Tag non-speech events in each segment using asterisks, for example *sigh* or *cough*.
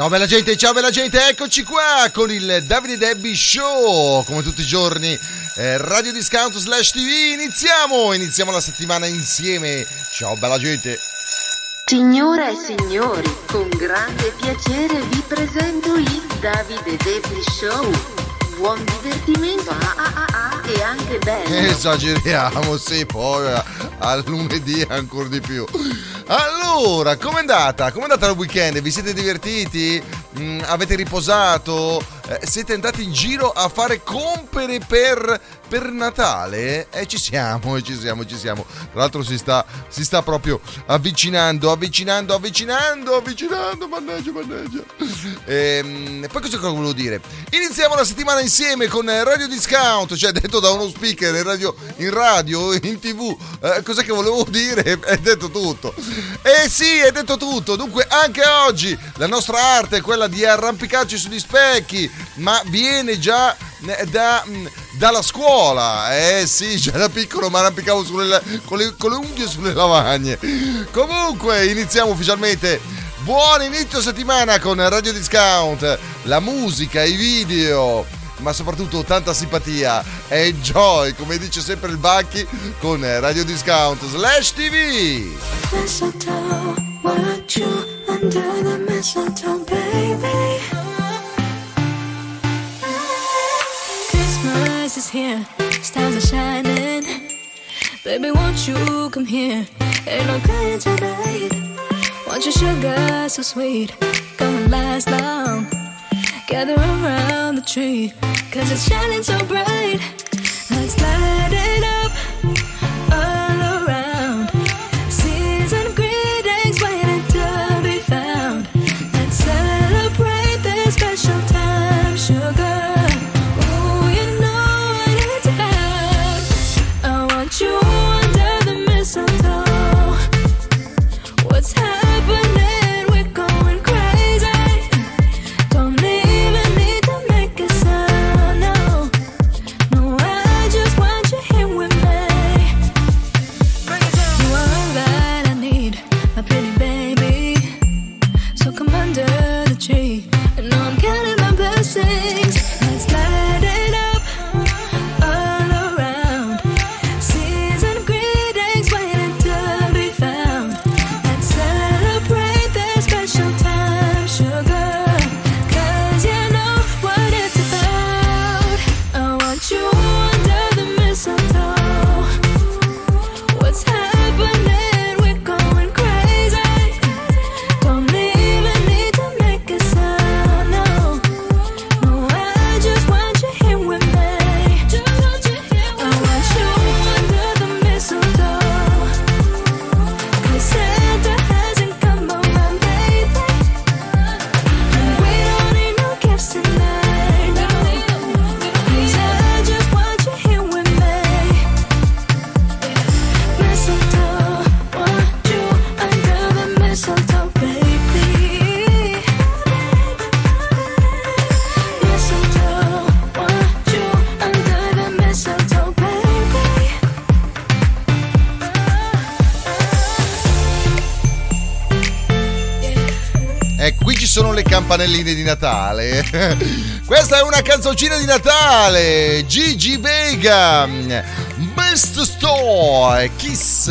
Ciao bella gente, ciao bella gente, eccoci qua con il Davide Debbie Show, come tutti i giorni, eh, Radio Discount slash TV, iniziamo, iniziamo la settimana insieme, ciao bella gente. Signore e signori, con grande piacere vi presento il Davide Debbie Show. Buon divertimento ah, ah, ah, ah, e anche bello. Esageriamo, sì, poi a, a lunedì ancora di più. Allora, com'è andata? Com'è andata il weekend? Vi siete divertiti? Mm, avete riposato? Eh, siete andati in giro a fare compere per, per Natale? E eh, ci siamo, ci siamo, ci siamo. Tra l'altro si sta, si sta proprio avvicinando, avvicinando, avvicinando, avvicinando, mannaggia, mannaggia. Ehm, poi cosa volevo dire? Iniziamo la settimana insieme con Radio Discount, cioè detto da uno speaker in radio, in, radio, in tv. Eh, cos'è che volevo dire? *laughs* È detto tutto. Eh sì, è detto tutto. Dunque, anche oggi la nostra arte è quella di arrampicarci sugli specchi, ma viene già eh, da, mm, dalla scuola. Eh sì, *laughs* da piccolo mi arrampicavo sulle, con, le, con le unghie sulle lavagne. Comunque, iniziamo ufficialmente. Buon inizio settimana con Radio Discount, la musica, i video, ma soprattutto tanta simpatia e joy, come dice sempre il Bacchi, con Radio Discount slash TV. Here, stars are shining. Baby, won't you come here? Ain't no crying tonight. Want your sugar so sweet, gonna last long. Gather around the tree, cause it's shining so bright. Let's light it up campanelline di Natale. *laughs* Questa è una canzoncina di Natale. Gigi Vega. Best Store. Kiss.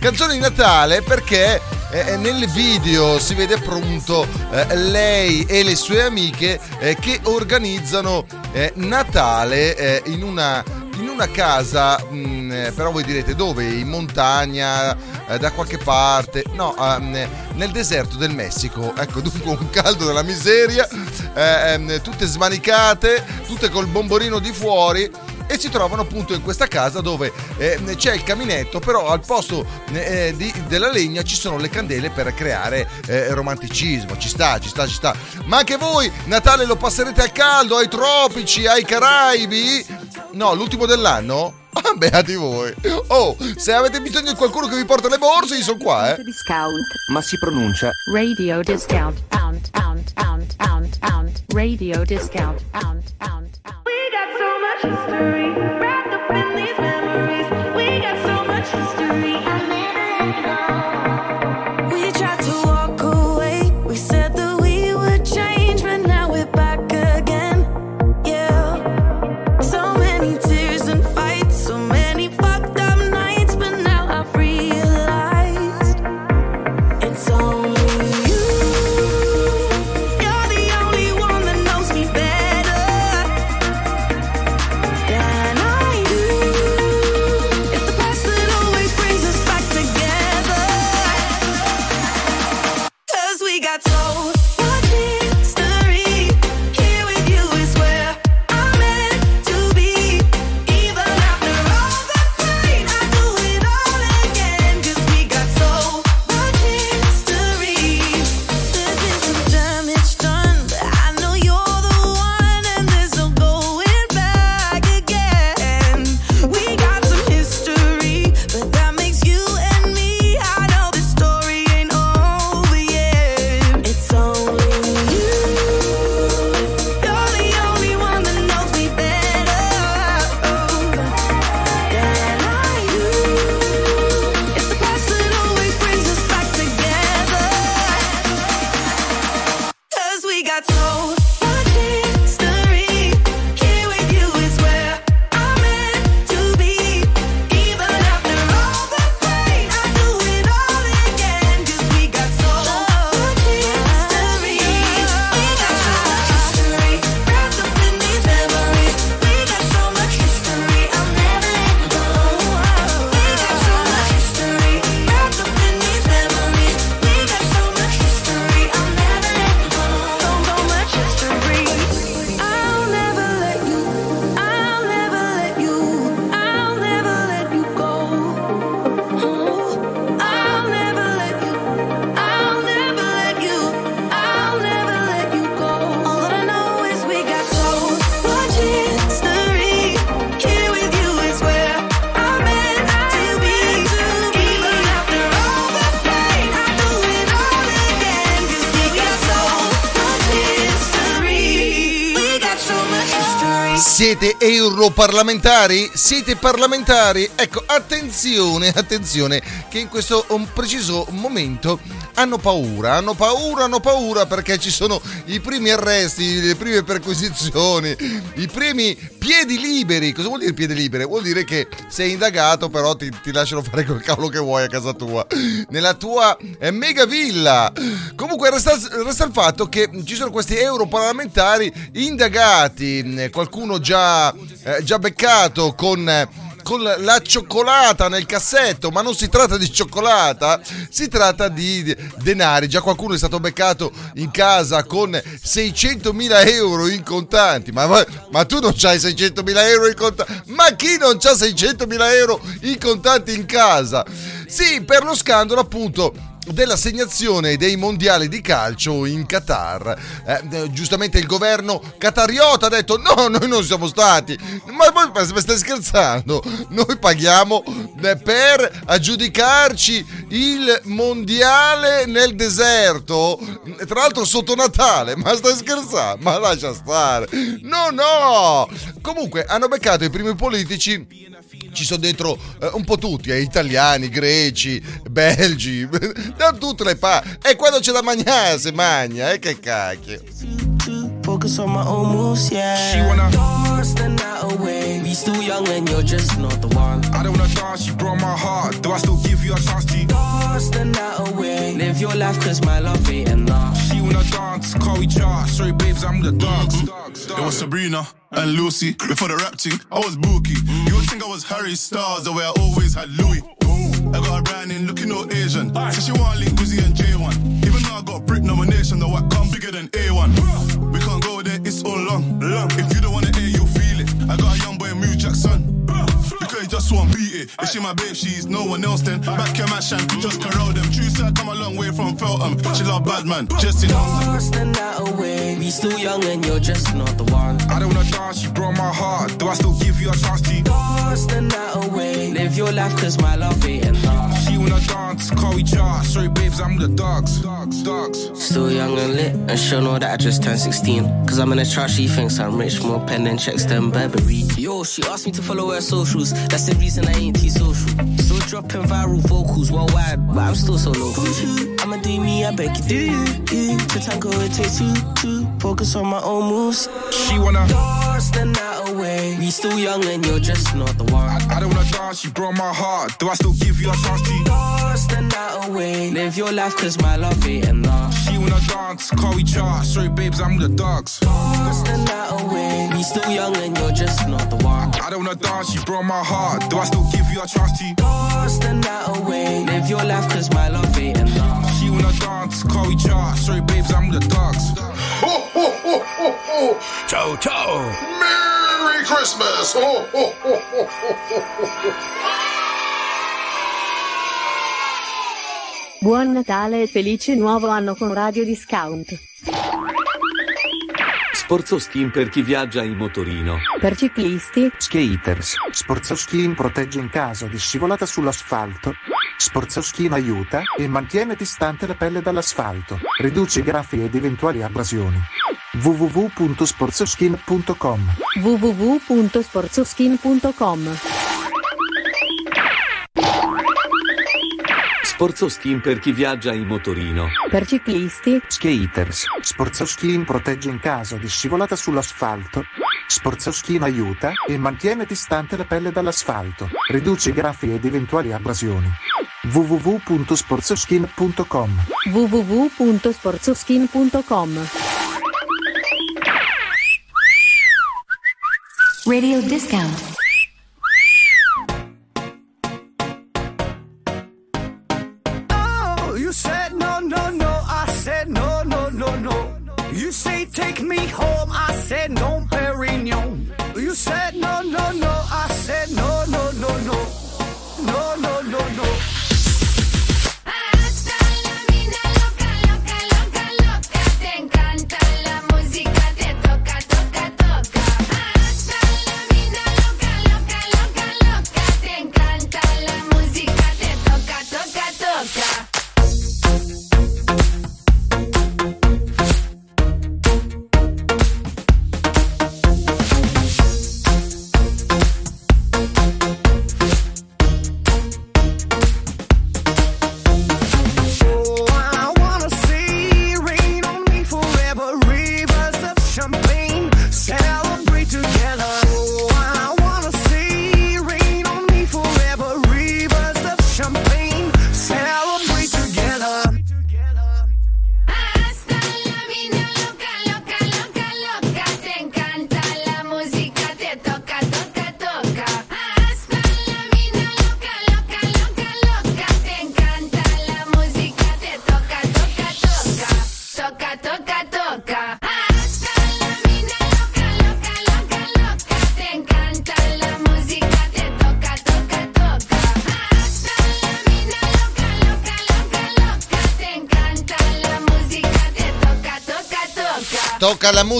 Canzone di Natale perché eh, nel video si vede appunto eh, lei e le sue amiche eh, che organizzano eh, Natale eh, in una in una casa, mh, eh, però voi direte dove? In montagna, eh, da qualche parte? No, ehm, nel deserto del Messico. Ecco, *laughs* dunque un caldo della miseria, eh, ehm, tutte smanicate, tutte col bomborino di fuori. E si trovano appunto in questa casa dove eh, c'è il caminetto, però al posto eh, di- della legna ci sono le candele per creare eh, romanticismo. Ci sta, ci sta, ci sta. Ma anche voi Natale lo passerete al caldo, ai tropici, ai Caraibi? No, l'ultimo dell'anno? *laughs* Ah, beati voi. Oh, se avete bisogno di qualcuno che vi porta le borse, io sono qua, eh. Discount. ma si pronuncia Radio discount. Pound, pound, pound, pound, pound. Radio discount. Pound, pound, europarlamentari? Siete parlamentari? Ecco, attenzione, attenzione, che in questo um, preciso momento hanno paura, hanno paura, hanno paura perché ci sono i primi arresti, le prime perquisizioni, i primi piedi liberi. Cosa vuol dire piedi liberi? Vuol dire che sei indagato, però ti, ti lasciano fare quel cavolo che vuoi a casa tua, nella tua eh, mega villa. Comunque resta, resta il fatto che ci sono questi europarlamentari indagati, qualcuno già, eh, già beccato con... eh, con la cioccolata nel cassetto, ma non si tratta di cioccolata, si tratta di denari. Già qualcuno è stato beccato in casa con 600.000 euro in contanti. Ma, ma- ma tu non c'hai 600.000 euro in contanti? Ma chi non c'ha 600.000 euro in contanti in casa? Sì, per lo scandalo appunto dell'assegnazione dei mondiali di calcio in Qatar. Eh, eh, giustamente il governo qatariota ha detto no, noi non siamo stati. Ma voi stai scherzando? Noi paghiamo eh, per aggiudicarci il mondiale nel deserto, tra l'altro sotto Natale. Ma stai scherzando? Ma lascia stare. No, no. Comunque hanno beccato i primi politici ci sono dentro eh, un po' tutti, eh, italiani, greci, belgi, *laughs* da tutte le parti. E quando c'è da mangiare si mangia, eh, che cacchio. Focus on my own moves, yeah. She wanna- dance the night away. We still young and you're just not the one. I don't wanna dance, you broke my heart. Do I still give you a chance to? Dance the night away. Live your life, cause my love ain't enough. Wanna dance, call we jar. Sorry, babes, I'm the dogs. It was Sabrina and Lucy. Before the rap thing, I was Bookie. You would think I was Harry Styles, the way I always had Louis. I got a brand in looking all Asian. So she want link Wizzy and J1. Even though I got Brit nomination, the whack come bigger than A1. We can't go there, it's all long. If you don't wanna hear, you'll feel it. I got a young boy, Mew Jackson. Because he just won't beat it. If she my babe, she's no one else then. Back your match and just corral them. True side come a long way from Feltham. She love bad man, just in Dance the night away. We still young and you're just not the one. I don't wanna dance, you broke my heart. Do I still give you a chance to? Dance the night away. Live your life, cause my love ain't enough. She wanna dance, car we chart. Sorry, babes, I'm the dogs. Dogs, dogs. Still young and lit, and she'll know that I just turned 16. Cause I'm in a chart, she thinks I'm rich, more pen than checks than Burberry. Yo, she asked me to follow her socials, that's the reason I ain't T-social. Still dropping viral vocals worldwide, but I'm still so local. I'ma do me, I beg you, do you. To tango, it takes two, two. Focus on my own moves. She wanna. Dance the night away. We still young and you're just not the one. I, I don't wanna dance, you broke my heart. Do I still give you a chance to? Dance the night away. Live your life, cause my love ain't enough. She wanna dance, car we chart. Sorry, babes, I'm with the dogs. Dance the night away. We still young and you're just not the one. I don't wanna dance, you broke my heart. Do I still give you a chance to? Dance the night away. Live your life, cause my love ain't enough. She wanna dance, we chart. Sorry, babes, I'm the dogs. Ciao ciao! Merry Christmas! Oh, oh, oh, oh, oh, oh. Buon Natale e felice nuovo anno con Radio Discount. Sporzo skin per chi viaggia in motorino. Per ciclisti, Skaters. Sportsoskin protegge in caso di scivolata sull'asfalto. Sportsoskin aiuta e mantiene distante la pelle dall'asfalto. Riduce i graffi ed eventuali abrasioni. www.sportsoskin.com www.sportsoskin.com. Sporzo skin per chi viaggia in motorino. Per ciclisti, Skaters. Sportsoskin protegge in caso di scivolata sull'asfalto. Sportsoskin aiuta e mantiene distante la pelle dall'asfalto. Riduce i graffi ed eventuali abrasioni. www.sportsoskin.com www.sportsoskin.com. Radio Discount. Oh, you said no, no, no. I said no, no, no, no. You say take me home. I said no, Perignon. You said no, no, no. I said no, no, no, no. No, no, no, no.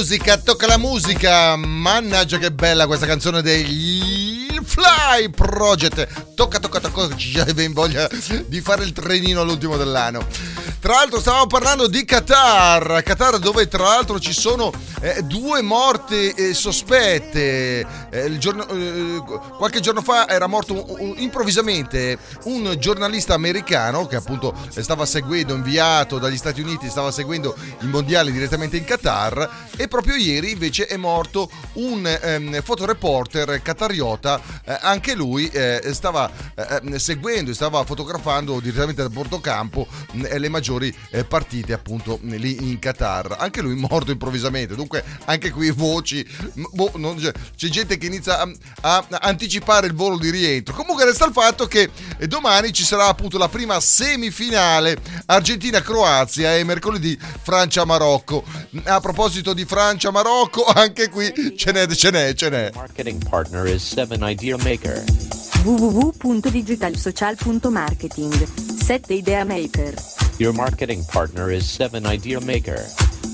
Musica, tocca la musica. Mannaggia che bella questa canzone degli Fly Project. Tocca, tocca, tocca, ci aveva voglia di fare il trenino all'ultimo dell'anno. Tra l'altro stavamo parlando di Qatar, Qatar dove tra l'altro ci sono eh, due morti eh, sospette. Eh, il giorno- eh, qualche giorno fa era morto un- un- improvvisamente un giornalista americano che appunto stava seguendo, inviato dagli Stati Uniti, stava seguendo i mondiali direttamente in Qatar e proprio ieri invece è morto un ehm, fotoreporter qatariota, eh, anche lui stava eh, seguendo stava fotografando direttamente da Portocampo mh, le maggiori partite appunto lì in Qatar. Anche lui morto improvvisamente, dunque anche qui voci, boh, non- c'è, c'è gente che inizia a, a anticipare il volo di rientro. Comunque resta il fatto che domani ci sarà appunto la prima semifinale Argentina-Croazia e mercoledì Francia-Marocco. A proposito di Francia-Marocco, *laughs* anche qui ce n'è, ce n'è, ce n'è. Marketing partner is 7 Idea Maker. www.digitalsocial.marketing 7 idea maker Your marketing partner is 7 Idea Maker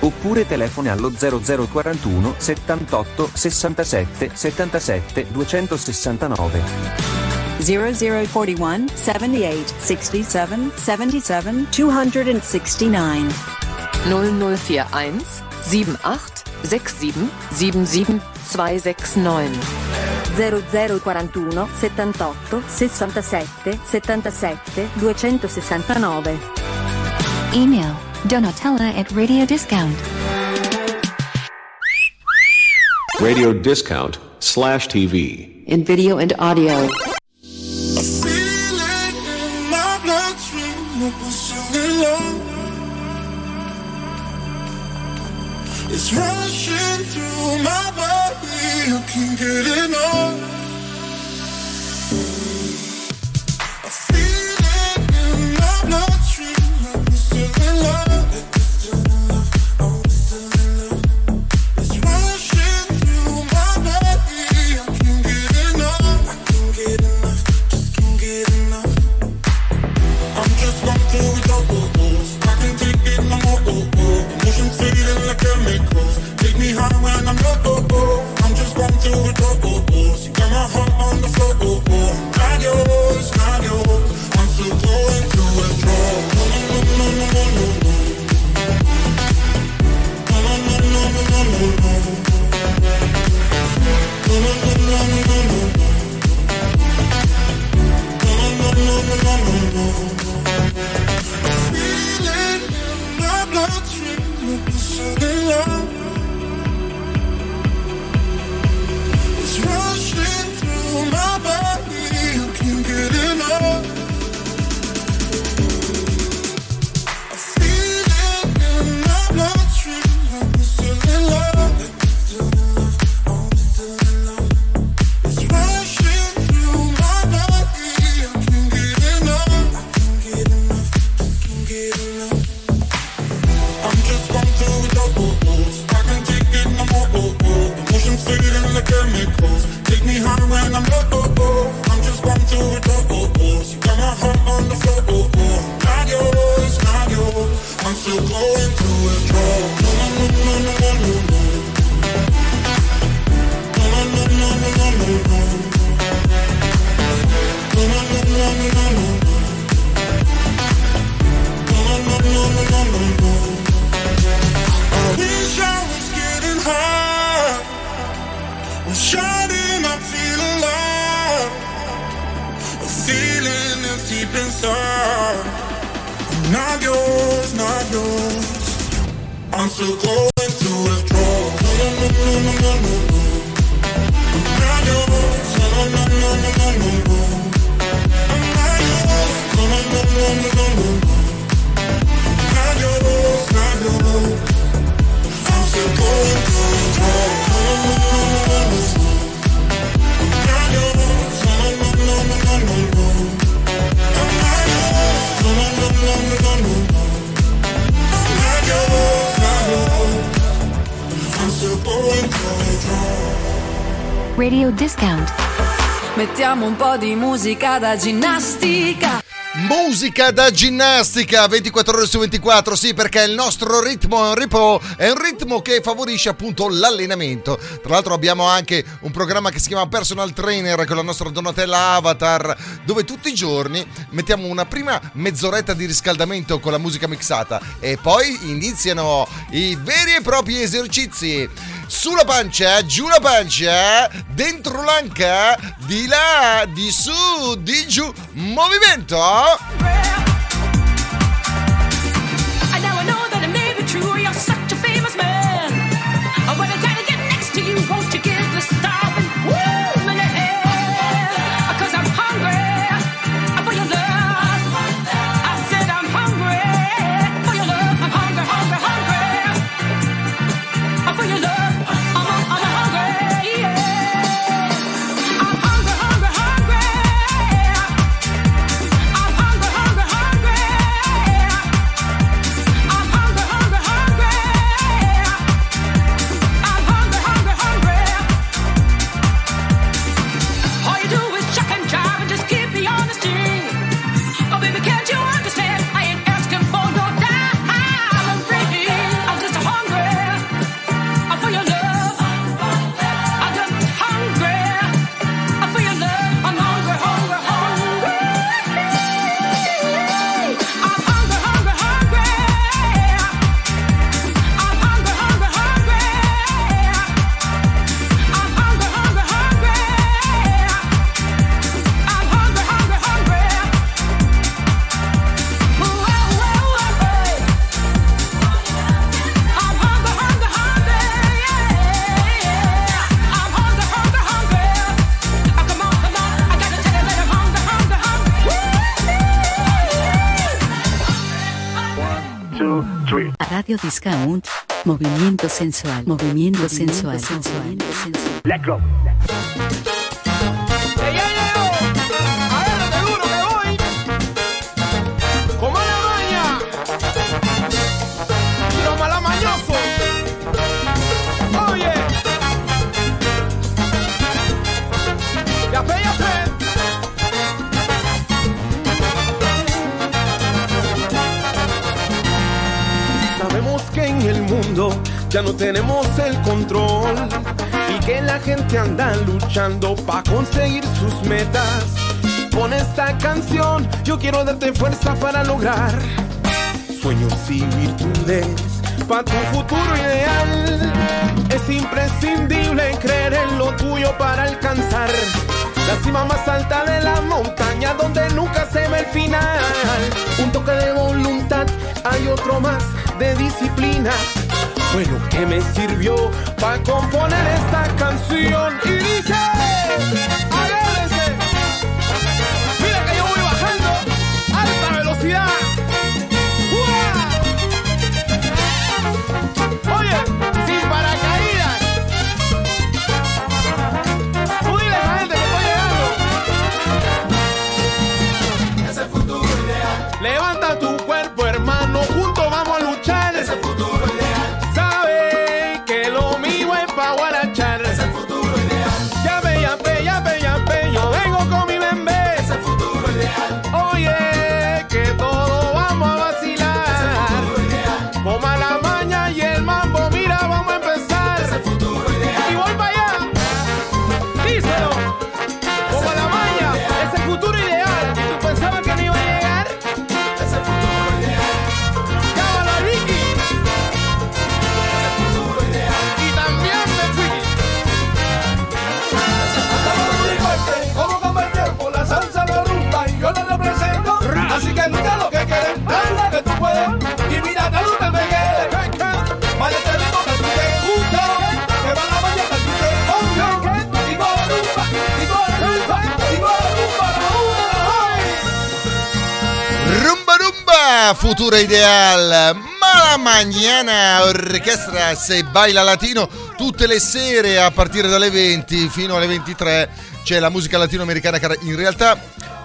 Oppure telefoni allo 0041 78 67 77 269. 0041 78 67 77 269 0041 78 67 77 269 0041 78 67 77 269 E-mail Donatella at Radio Discount. Radio Discount slash TV. In video and audio. It's rushing through my body, can't get enough so cold. Radio Discount. Mettiamo un po' di musica da ginnastica. Musica da ginnastica 24 ore su 24, sì, perché il nostro ritmo è un ritmo, che favorisce appunto l'allenamento. Tra l'altro abbiamo anche un programma che si chiama Personal Trainer con la nostra Donatella Avatar, dove tutti i giorni mettiamo una prima mezz'oretta di riscaldamento con la musica mixata e poi iniziano i veri e propri esercizi sulla pancia, eh, giù la pancia, eh. dentro l'anca, eh. di là, di su, di giù, movimento. Radio Discount, Movimiento Sensual, Movimiento, movimiento sensual, sensual, Movimiento Sensual. Black Rock. Ya no tenemos el control y que la gente anda luchando para conseguir sus metas. Con esta canción yo quiero darte fuerza para lograr sueños y virtudes para tu futuro ideal. Es imprescindible creer en lo tuyo para alcanzar la cima más alta de la montaña donde nunca se ve el final. Un toque de voluntad, hay otro más de disciplina. Fue lo que me sirvió para componer esta canción. Y dice, rumba, futura ideal. Ma la mañana orchestra se baila latino tutte le sere a partire dalle 20 fino alle 23 c'è la musica latinoamericana in realtà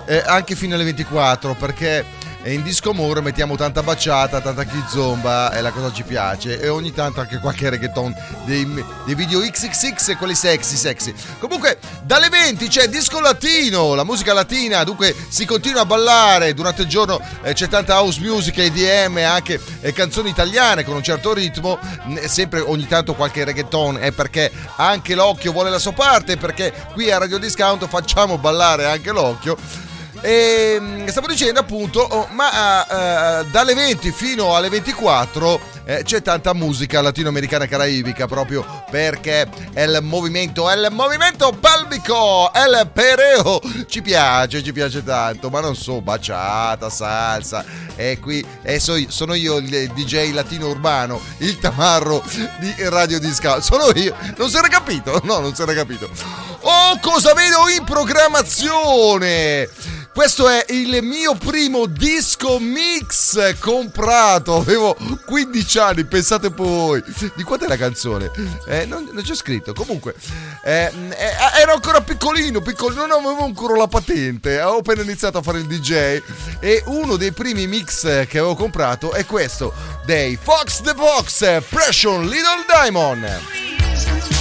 eh, anche fino alle 24 perché in disco more mettiamo tanta baciata, tanta kizomba e la cosa ci piace e ogni tanto anche qualche reggaeton dei, dei video XXX e quelli sexy sexy. Comunque dalle 20 c'è disco latino, la musica latina, dunque si continua a ballare, durante il giorno eh, c'è tanta house music, EDM, anche eh, canzoni italiane con un certo ritmo, sempre ogni tanto qualche reggaeton, è perché anche l'occhio vuole la sua parte, perché qui a Radio Discount facciamo ballare anche l'occhio. E mm, stavo dicendo appunto, oh, ma eh, dalle 20 fino alle 24 eh, c'è tanta musica latinoamericana caraibica proprio perché è il movimento, è il movimento palmico, è il pereo, ci piace, ci piace tanto, ma non so, baciata, salsa, e qui e so- sono io il DJ latino urbano, il tamarro di Radio Discount, sono io, non si era capito, no, non si era capito. Oh, cosa vedo in programmazione? Questo è il mio primo disco mix comprato. Avevo 15 anni, pensate poi. Di quant'è la canzone? Eh, non, non c'è scritto. Comunque, eh, eh, ero ancora piccolino, piccolino, non avevo ancora la patente. Avevo appena iniziato a fare il DJ. E uno dei primi mix che avevo comprato è questo: dei Fox the Fox, Pressure Little Diamond.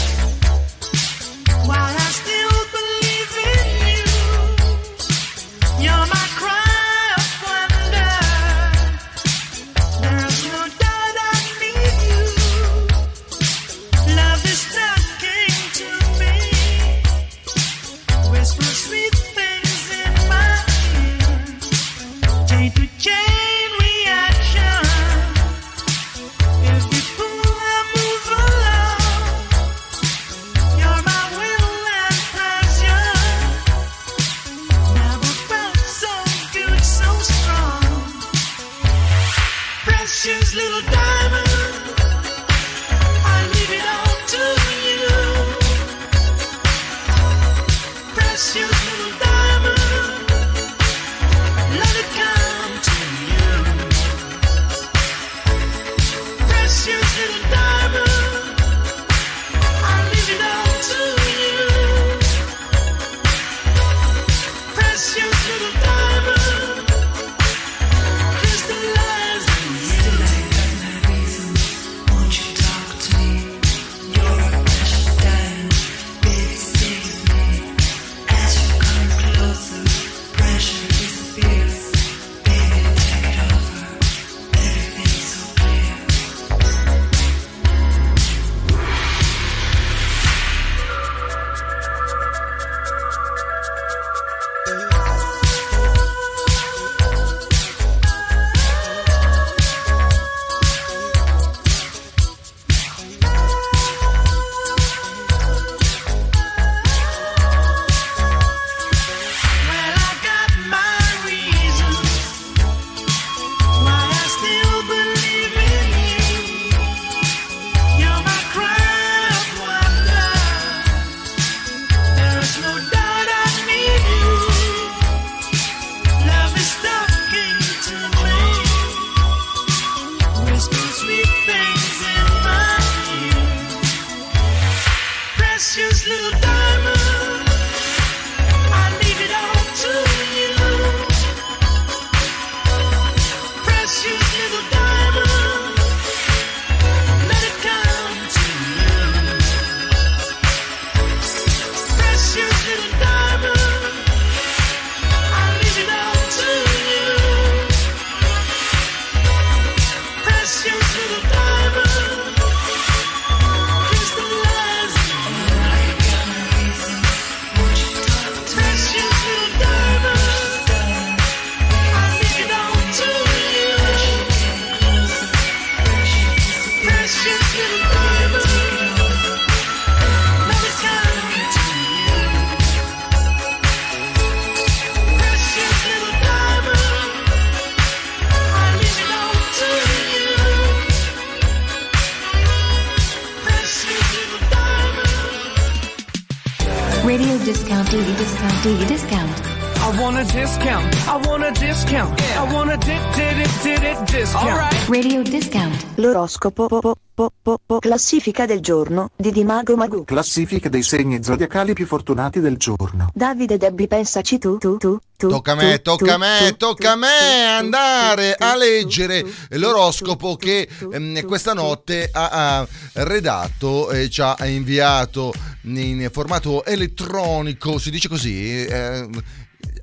L'oroscopo po- po- po- classifica del giorno di Dimago Magu. Classifica dei segni zodiacali più fortunati del giorno. Davide Debbie pensaci tu tu tu tu. Tocca a me, tu, tocca a me, tocca a me andare a leggere l'oroscopo che ehm, questa notte ha, ha redatto e ci ha inviato in formato elettronico, si dice così. eh,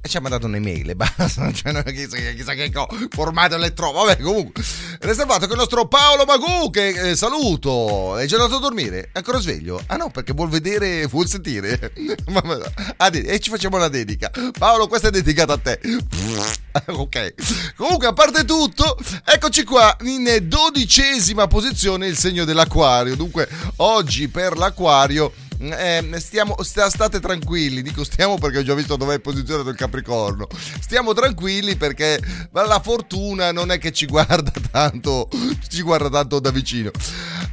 ci ha mandato un'email e *laughs* basta, cioè, non chissà, chissà che co- formato elettronico. Vabbè, comunque, riservato con il nostro Paolo Magù. Che eh, saluto. È già andato a dormire? È ancora sveglio? Ah, no, perché vuol vedere, vuol sentire. *laughs* E ci facciamo la dedica. Paolo, questa è dedicata a te. *laughs* ok. Comunque, a parte tutto, eccoci qua in dodicesima posizione il segno dell'acquario. Dunque, oggi per l'acquario. Eh, stiamo, sta- state tranquilli, dico stiamo perché ho già visto dove è posizionato il Capricorno. Stiamo tranquilli perché la fortuna non è che ci guarda tanto, ci guarda tanto da vicino.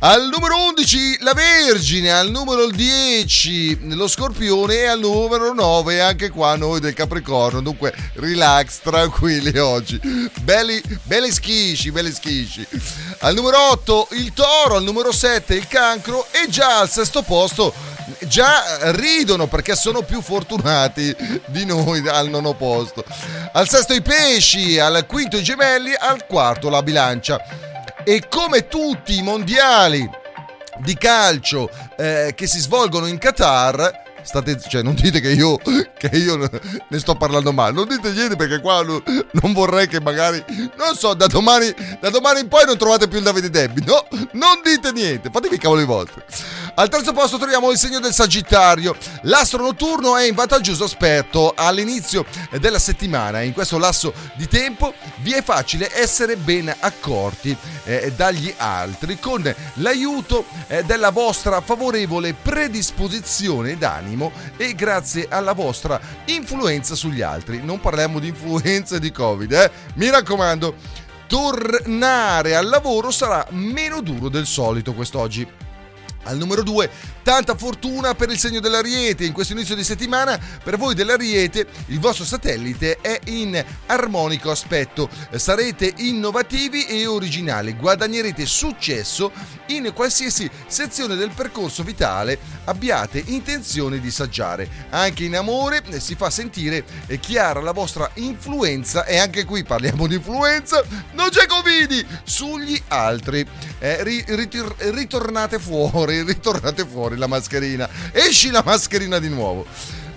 Al numero 11 la Vergine, al numero 10 lo Scorpione e al numero 9 anche qua noi del Capricorno. Dunque relax, tranquilli oggi. Belli, belli schisci, belli schisci. Al numero 8 il Toro, al numero 7 il Cancro e già al sesto posto già ridono perché sono più fortunati di noi al nono posto. Al sesto i pesci, al quinto i gemelli, al quarto la bilancia. E come tutti i mondiali di calcio eh, che si svolgono in Qatar. State, cioè, non dite che io, che io ne sto parlando male, non dite niente perché qua non, non vorrei che magari, non so, da domani, da domani in poi non trovate più il Davide Debbi. No, non dite niente, fatevi i cavoli vostri. Al terzo posto troviamo il segno del Sagittario. L'astro notturno è in vantaggioso aspetto all'inizio della settimana. In questo lasso di tempo vi è facile essere ben accorti eh, dagli altri con l'aiuto eh, della vostra favorevole predisposizione d'animo e grazie alla vostra influenza sugli altri. Non parliamo di influenza di Covid, eh? Mi raccomando, tornare al lavoro sarà meno duro del solito quest'oggi. Al numero 2, tanta fortuna per il segno dell'Ariete. In questo inizio di settimana, per voi dell'Ariete, il vostro satellite è in armonico aspetto. Sarete innovativi e originali, guadagnerete successo in qualsiasi sezione del percorso vitale abbiate intenzione di saggiare. Anche in amore si fa sentire chiara la vostra influenza e anche qui parliamo di influenza, non c'è Covid sugli altri. Eh, ri- ritor- ritornate fuori, *laughs* ritornate fuori la mascherina. Esci la mascherina di nuovo.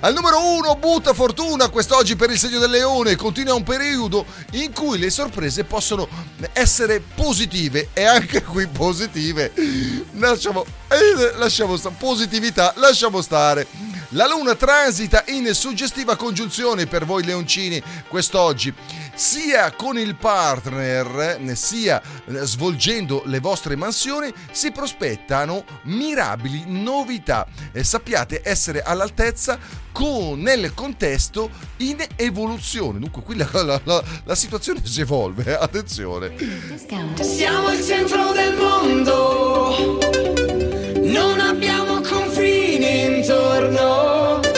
Al numero 1 butta fortuna quest'oggi per il segno del leone, continua un periodo in cui le sorprese possono essere positive e anche qui positive. Lasciamo, eh, lasciamo sta- positività, lasciamo stare. La luna transita in suggestiva congiunzione per voi leoncini quest'oggi, sia con il partner, sia eh, svolgendo le vostre mansioni, si prospettano mirabili novità. E sappiate essere all'altezza con, nel contesto in evoluzione. Dunque qui la, la- la- la situazione si evolve, eh, attenzione. Siamo il centro del mondo, non abbiamo confini intorno.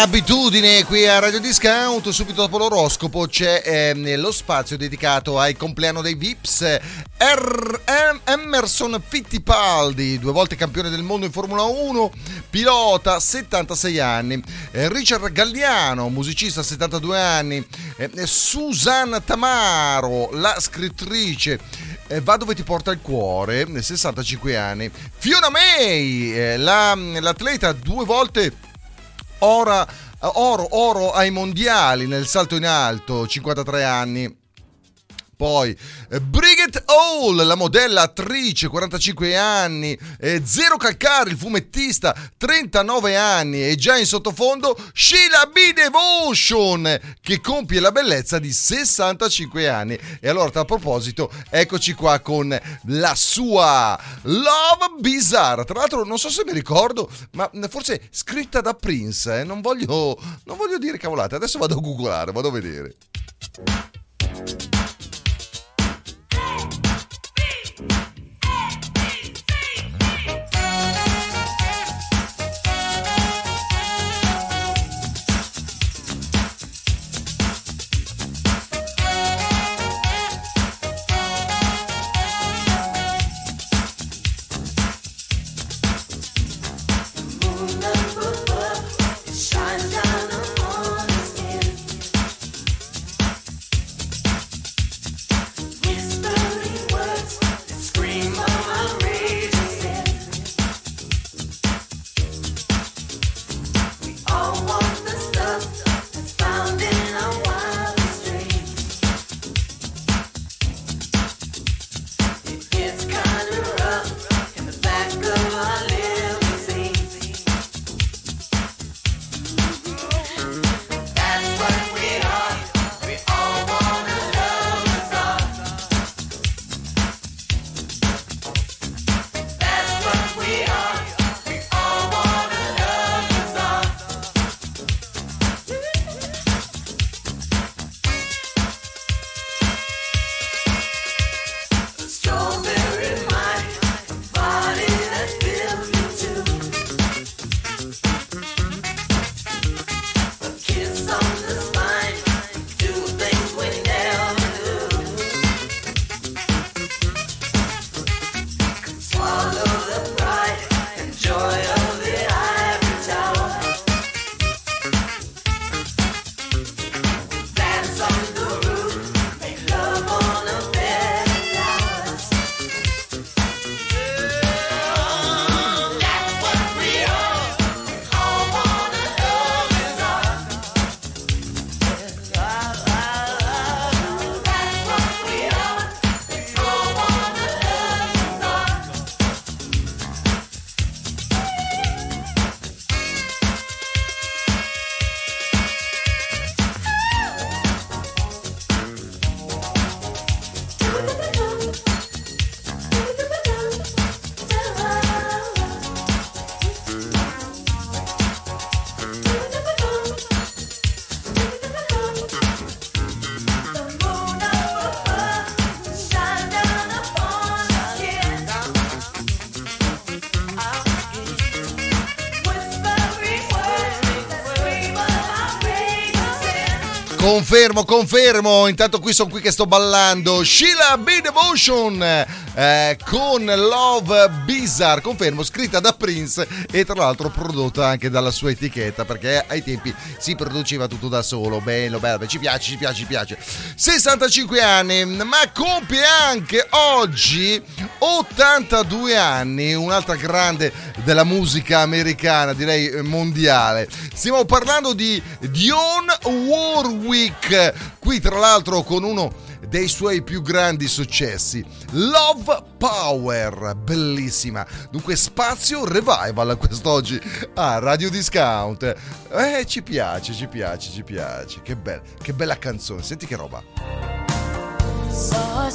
Abitudine qui a Radio Discount, subito dopo l'oroscopo c'è ehm, lo spazio dedicato al compleanno dei Vips. Er- Em- Emerson Fittipaldi, due volte campione del mondo in Formula 1, pilota, 76 anni. Eh, Richard Galliano, musicista, 72 anni. Eh, Susan Tamaro, la scrittrice. eh, Va dove ti porta il cuore, 65 anni. Fiona May, eh, la- l'atleta due volte Ora- oro, oro ai mondiali nel salto in alto, 53 anni. Poi eh, Brigitte Hall, la modella attrice, 45 anni, eh, Zero Calcare, il fumettista, 39 anni e già in sottofondo Sheila B. Devotion che compie la bellezza di 65 anni. E allora, a proposito, eccoci qua con la sua Love Bizarre. Tra l'altro, non so se mi ricordo, ma forse scritta da Prince. eh, Non, voglio, non voglio dire cavolate. Adesso vado a googlare, vado a vedere. Confermo. Intanto qui sono qui che sto ballando. Sheila B. Devotion eh, con Love Bizarre. Confermo, scritta da Prince e tra l'altro prodotta anche dalla sua etichetta perché ai tempi si produceva tutto da solo. Bello, bello. Ci piace, ci piace, ci piace. 65 anni, ma compie anche oggi 82 anni. Un'altra grande della musica americana, direi mondiale. Stiamo parlando di Dionne Warwick. Qui, tra l'altro, con uno dei suoi più grandi successi, Love Power, bellissima. Dunque, spazio revival quest'oggi a Radio Discount. Eh, ci piace, ci piace, ci piace. Che bella, che bella canzone. Senti che roba. Saw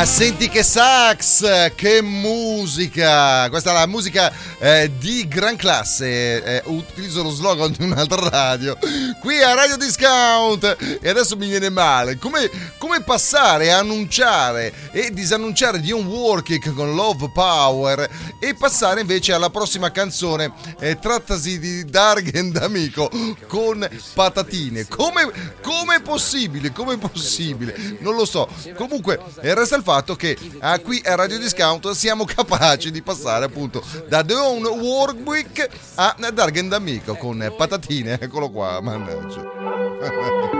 Ma senti che sax, che musica! Questa è la musica eh, di gran classe. Eh, utilizzo lo slogan di un'altra radio. Qui a Radio Discount. E adesso mi viene male. Come, passare a annunciare e disannunciare Dion Warkick con Love Power e passare invece alla prossima canzone. Eh, trattasi di Dargen D'Amico con patatine. Come, come è possibile? Come è possibile? Non lo so. Comunque, eh, resta il fatto che ah, qui a Radio Discount siamo capaci di passare appunto da The Own Workweek a Dargen D'Amico con patatine. Eccolo qua, mannaggia. *laughs*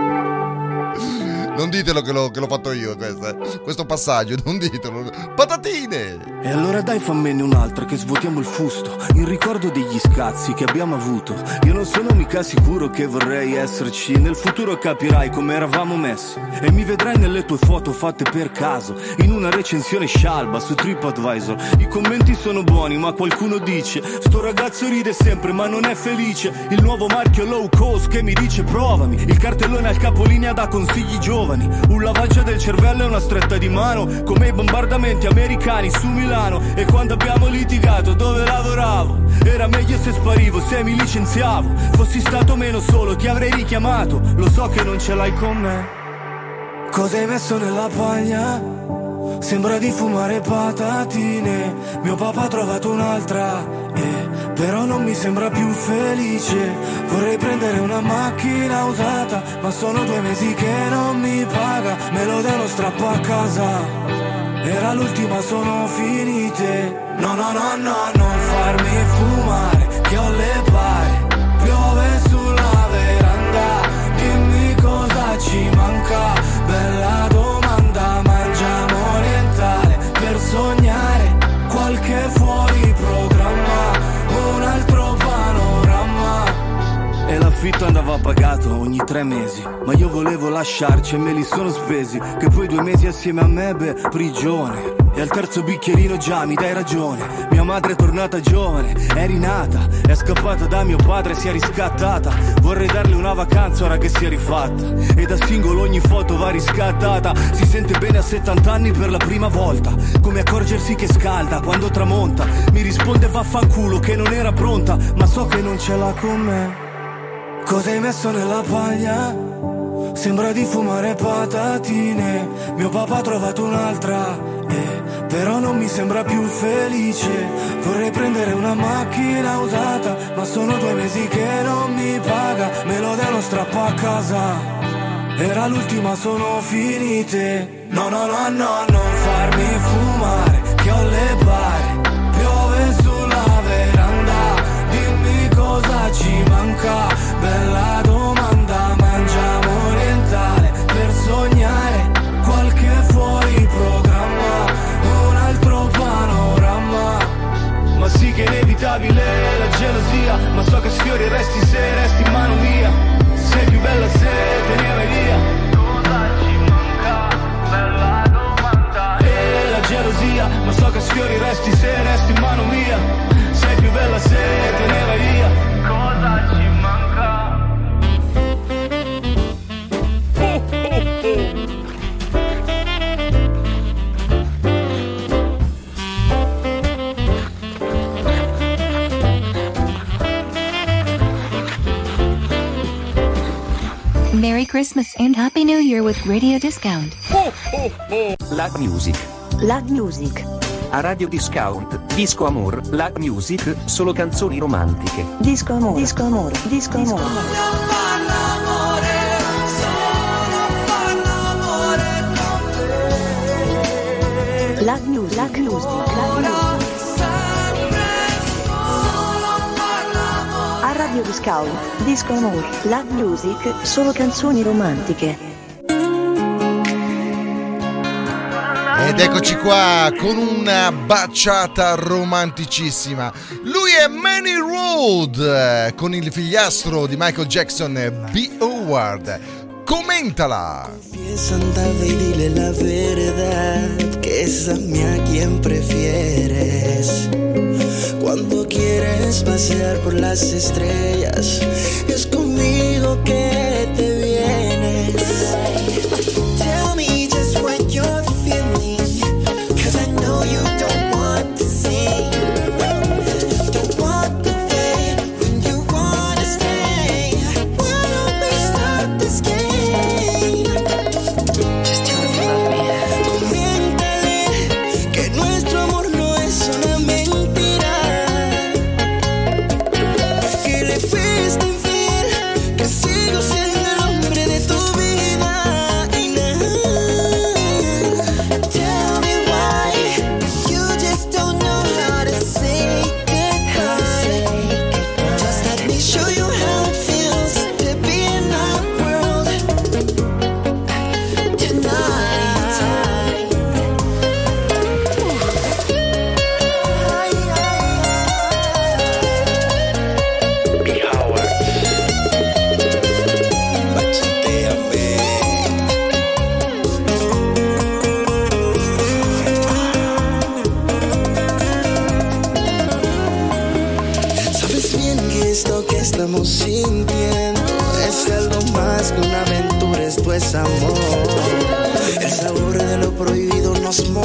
Non ditelo che l'ho, che l'ho fatto io questo, questo passaggio, non ditelo. Patatine! E allora dai fammene un'altra che svuotiamo il fusto In ricordo degli scazzi che abbiamo avuto. Io non sono mica sicuro che vorrei esserci Nel futuro capirai come eravamo messi. E mi vedrai nelle tue foto fatte per caso In una recensione scialba su TripAdvisor. I commenti sono buoni ma qualcuno dice Sto ragazzo ride sempre ma non è felice. Il nuovo marchio low cost che mi dice provami. Il cartellone al capolinea dà consigli giovani Un lavaggio del cervello e una stretta di mano Come i bombardamenti americani su Milano. E quando abbiamo litigato dove lavoravo Era meglio se sparivo, se mi licenziavo. Fossi stato meno solo ti avrei richiamato. Lo so che non ce l'hai con me. Cosa hai messo nella paglia? Sembra di fumare patatine. Mio papà ha trovato un'altra eh, Però non mi sembra più felice. Vorrei prendere una macchina usata Ma sono due mesi che non mi paga. Me lo devo strappo a casa. Era l'ultima, sono finite. No, no, no, no, non farmi fumare, che ho le l'affitto andava va pagato ogni tre mesi. Ma io volevo lasciarci e me li sono spesi. Che poi due mesi assieme a me, beh, prigione. E al terzo bicchierino già mi dai ragione. Mia madre è tornata giovane, è rinata. È scappata da mio padre, si è riscattata. Vorrei darle una vacanza ora che si è rifatta. E da singolo ogni foto va riscattata. Si sente bene a 70 anni per la prima volta. Come accorgersi che scalda quando tramonta. Mi risponde vaffanculo che non era pronta. Ma so che non ce l'ha con me. Cosa hai messo nella paglia? Sembra di fumare patatine. Mio papà ha trovato un'altra, eh, però non mi sembra più felice. Vorrei prendere una macchina usata, ma sono due mesi che non mi paga. Me lo danno strappo a casa. Era l'ultima, sono finite. No, no, no, no, non farmi manca. Bella domanda, mangiamo orientale per sognare qualche fuori programma, un altro panorama. Ma sì che è inevitabile la gelosia, ma so che sfiori resti se resti in mano mia. Sei più bella se te ne vai via. Gelosia, ma so che sfiori resti se resti in mano mia. Sei più bella se te ne vai via. Merry Christmas and Happy New Year with Radio Discount. La Music. La Music. A Radio Discount, Disco Amor, La Music, solo canzoni romantiche. Disco amore. Disco amore. Disco Music. La Music. La Music. Radio Discount. Disco amore. La Music. Solo canzoni romantiche. Ed eccoci qua con una baciata romanticissima. Lui è Manny Road eh, con il figliastro di Michael Jackson, eh, B. Howard. Commentala! Anda y dile la verdad, que es a mí a quien prefieres. Cuando quieres pasear por las estrellas, es conmigo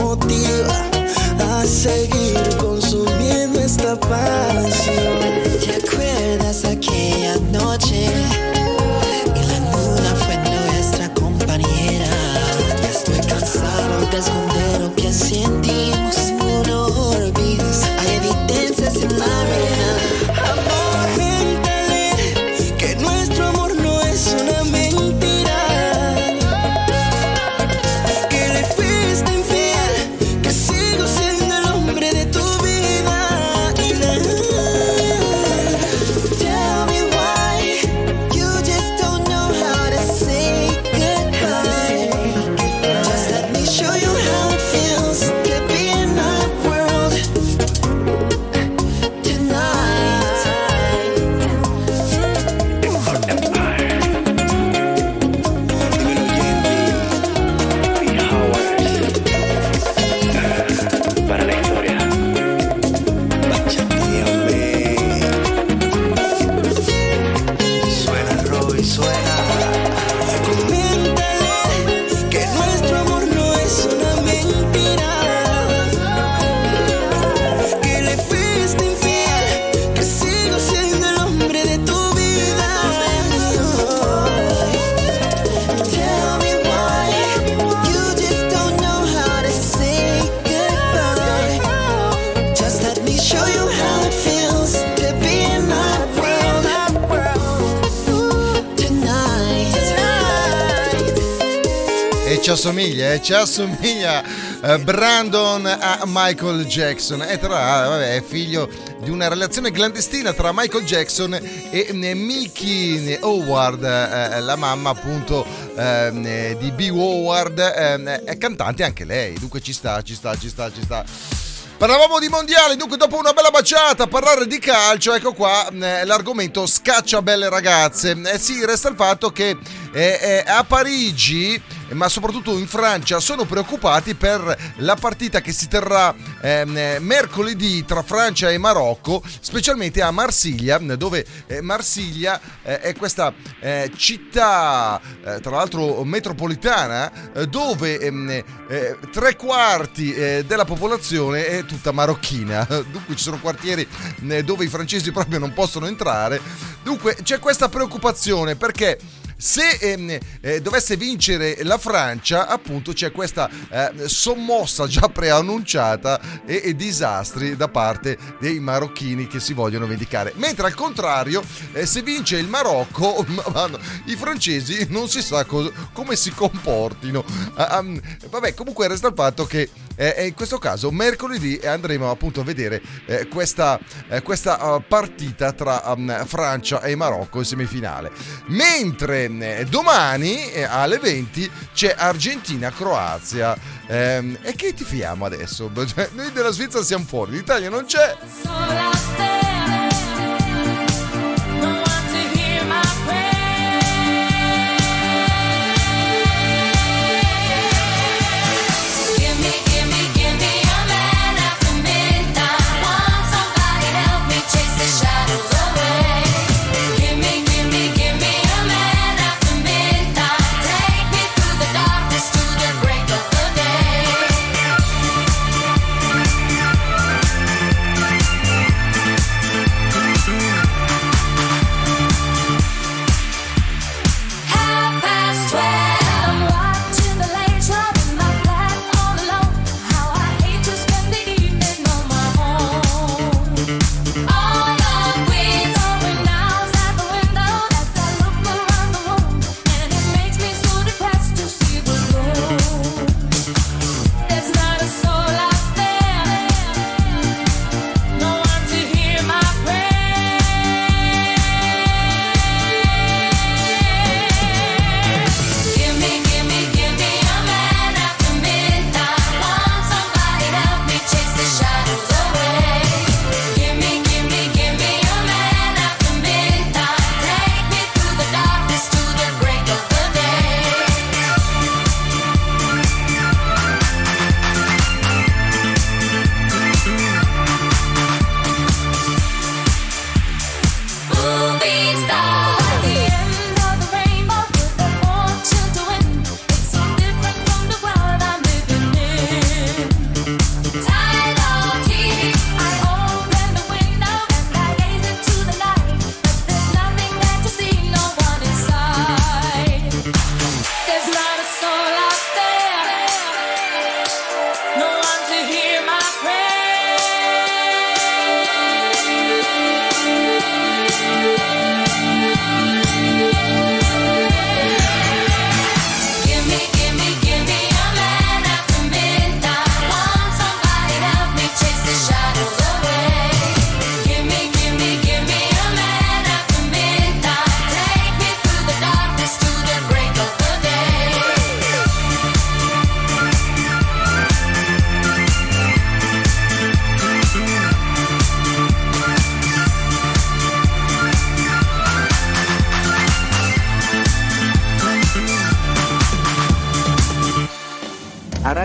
motiva a seguir consumiendo esta pasión. Eh, ci assomiglia eh, Brandon a Michael Jackson. E tra vabbè, è figlio di una relazione clandestina tra Michael Jackson e eh, Milky Howard, eh, la mamma appunto ehm, eh, di B. Howard, ehm, è cantante anche lei. Dunque ci sta, ci sta, ci sta, ci sta. Parlavamo di mondiali, dunque dopo una bella baciata a parlare di calcio, ecco qua eh, l'argomento scaccia belle ragazze. Eh sì, resta il fatto che eh, eh, a Parigi, ma soprattutto in Francia, sono preoccupati per la partita che si terrà ehm, eh, mercoledì tra Francia e Marocco, specialmente a Marsiglia, dove eh, Marsiglia eh, è questa eh, città, tra l'altro metropolitana, dove ehm, eh, tre quarti della popolazione è tutta marocchina. *laughs* Dunque ci sono quartieri dove i francesi proprio non possono entrare. Dunque c'è questa preoccupazione perché se ehm, eh, dovesse vincere la Francia, appunto c'è questa eh, sommossa già preannunciata e, e disastri da parte dei marocchini che si vogliono vendicare. Mentre al contrario, eh, se vince il Marocco, *laughs* i francesi non si sa co- come si comportino. Ah, um, vabbè, comunque resta il fatto che eh, in questo caso mercoledì andremo appunto a vedere eh, questa, eh, questa uh, partita tra um, Francia e Marocco in semifinale. Mentre eh, domani eh, alle 20 c'è Argentina-Croazia. Ehm, e che tifiamo adesso? *laughs* Cioè, Noi della Svizzera siamo fuori, l'Italia non c'è.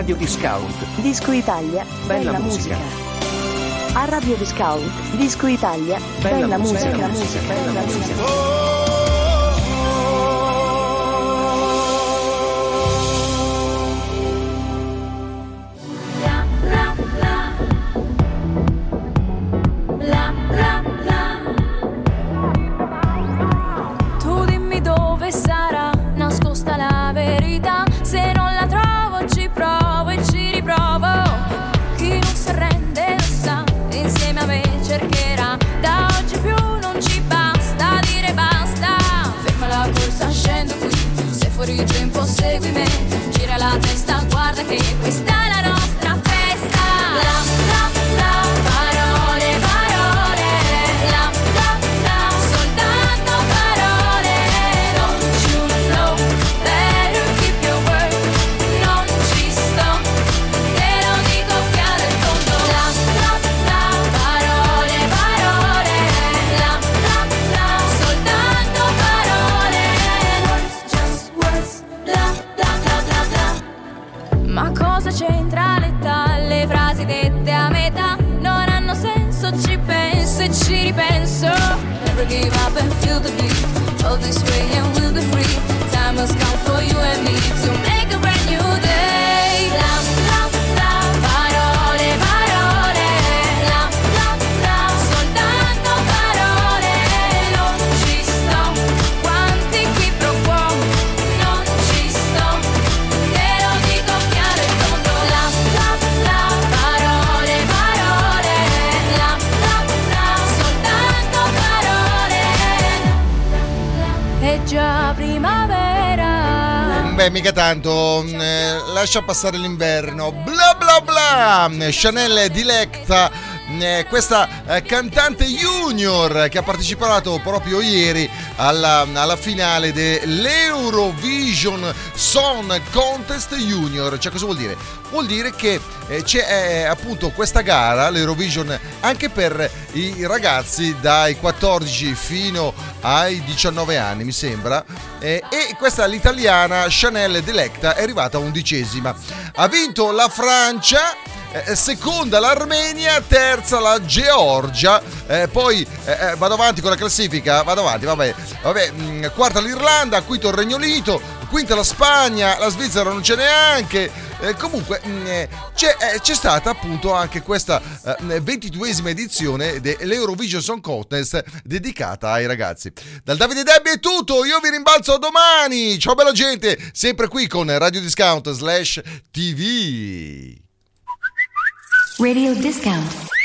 Radio Discount. Disco Italia, Bella bella, musica. musica. A Radio Discount, Disco Italia, Bella bella, musica, musica, bella musica, bella musica. Ci ripenso Never give up and feel the beat. All this way and we'll be free. Time has come for you and me To make mica tanto, mm, eh, lascia passare l'inverno. Bla bla bla! Chanel Dilecta, mm, eh, questa eh, cantante junior che ha partecipato proprio ieri alla, alla finale dell'Eurovision Song Contest Junior. Cioè, cosa vuol dire? Vuol dire che eh, c'è eh, appunto questa gara, l'Eurovision, anche per i ragazzi dai 14 fino ai 19 anni, mi sembra. Eh, e questa l'italiana Chanel Delecta è arrivata undicesima. Ha vinto la Francia. Eh, Seconda l'Armenia, terza la Georgia, eh, poi eh, eh, vado avanti con la classifica, vado avanti, vabbè, vabbè mm, quarta l'Irlanda, quinto il Regno Unito, quinta la Spagna, la Svizzera non c'è neanche, eh, comunque mm, eh, c'è, eh, c'è stata appunto anche questa eh, 22esima edizione dell'Eurovision Song Contest dedicata ai ragazzi. Dal Davide Debbie è tutto, io vi rimbalzo domani, ciao bella gente, sempre qui con Radio Discount slash TV. Radio Discount.